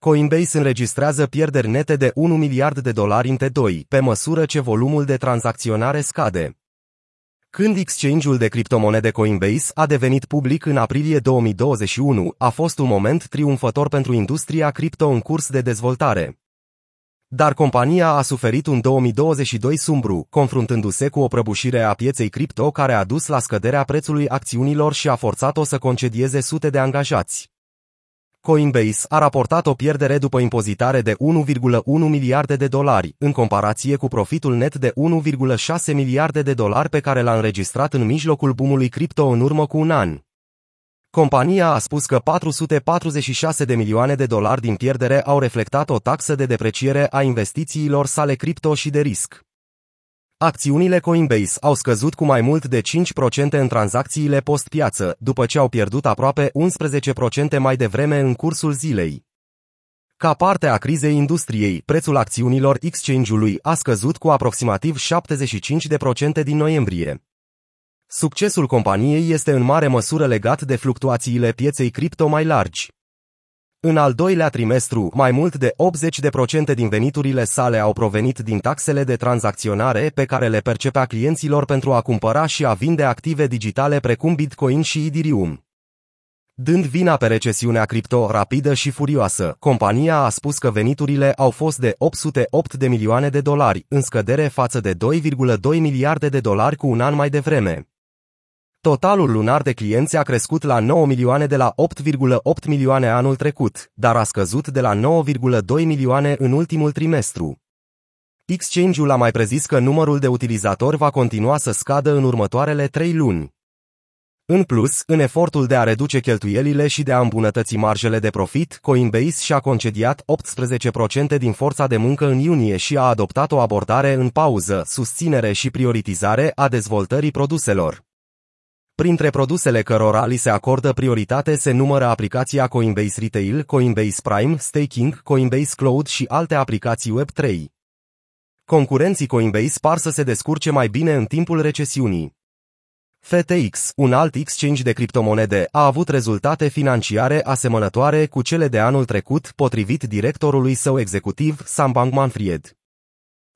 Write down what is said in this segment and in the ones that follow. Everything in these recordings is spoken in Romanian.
Coinbase înregistrează pierderi nete de 1 miliard de dolari în T2, pe măsură ce volumul de tranzacționare scade. Când exchange-ul de criptomonede Coinbase a devenit public în aprilie 2021, a fost un moment triumfător pentru industria cripto în curs de dezvoltare. Dar compania a suferit un 2022 sumbru, confruntându-se cu o prăbușire a pieței cripto care a dus la scăderea prețului acțiunilor și a forțat-o să concedieze sute de angajați. Coinbase a raportat o pierdere după impozitare de 1,1 miliarde de dolari, în comparație cu profitul net de 1,6 miliarde de dolari pe care l-a înregistrat în mijlocul boomului cripto în urmă cu un an. Compania a spus că 446 de milioane de dolari din pierdere au reflectat o taxă de depreciere a investițiilor sale cripto și de risc. Acțiunile Coinbase au scăzut cu mai mult de 5% în tranzacțiile post-piață, după ce au pierdut aproape 11% mai devreme în cursul zilei. Ca parte a crizei industriei, prețul acțiunilor exchange-ului a scăzut cu aproximativ 75% din noiembrie. Succesul companiei este în mare măsură legat de fluctuațiile pieței cripto mai largi. În al doilea trimestru, mai mult de 80% din veniturile sale au provenit din taxele de tranzacționare pe care le percepea clienților pentru a cumpăra și a vinde active digitale precum Bitcoin și Ethereum. Dând vina pe recesiunea cripto rapidă și furioasă, compania a spus că veniturile au fost de 808 de milioane de dolari, în scădere față de 2,2 miliarde de dolari cu un an mai devreme. Totalul lunar de clienți a crescut la 9 milioane de la 8,8 milioane anul trecut, dar a scăzut de la 9,2 milioane în ultimul trimestru. Exchange-ul a mai prezis că numărul de utilizatori va continua să scadă în următoarele trei luni. În plus, în efortul de a reduce cheltuielile și de a îmbunătăți marjele de profit, Coinbase și-a concediat 18% din forța de muncă în iunie și a adoptat o abordare în pauză, susținere și prioritizare a dezvoltării produselor. Printre produsele cărora li se acordă prioritate se numără aplicația Coinbase Retail, Coinbase Prime, Staking, Coinbase Cloud și alte aplicații Web3. Concurenții Coinbase par să se descurce mai bine în timpul recesiunii. FTX, un alt exchange de criptomonede, a avut rezultate financiare asemănătoare cu cele de anul trecut, potrivit directorului său executiv, Sam Bankman-Fried.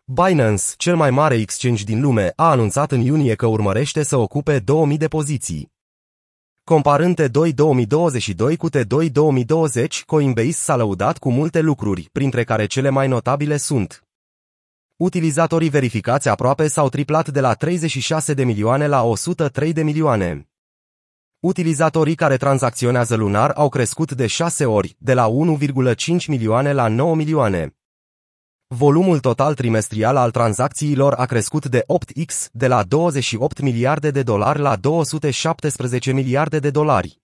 Binance, cel mai mare exchange din lume, a anunțat în iunie că urmărește să ocupe 2000 de poziții. Comparând T2 2022 cu T2 2020, Coinbase s-a lăudat cu multe lucruri, printre care cele mai notabile sunt Utilizatorii verificați aproape s-au triplat de la 36 de milioane la 103 de milioane. Utilizatorii care tranzacționează lunar au crescut de 6 ori, de la 1,5 milioane la 9 milioane. Volumul total trimestrial al tranzacțiilor a crescut de 8x, de la 28 miliarde de dolari la 217 miliarde de dolari.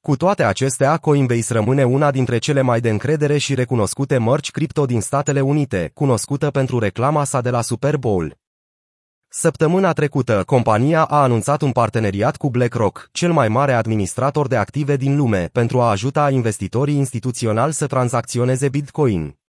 Cu toate acestea, Coinbase rămâne una dintre cele mai de încredere și recunoscute mărci cripto din Statele Unite, cunoscută pentru reclama sa de la Super Bowl. Săptămâna trecută, compania a anunțat un parteneriat cu BlackRock, cel mai mare administrator de active din lume, pentru a ajuta investitorii instituționali să tranzacționeze Bitcoin.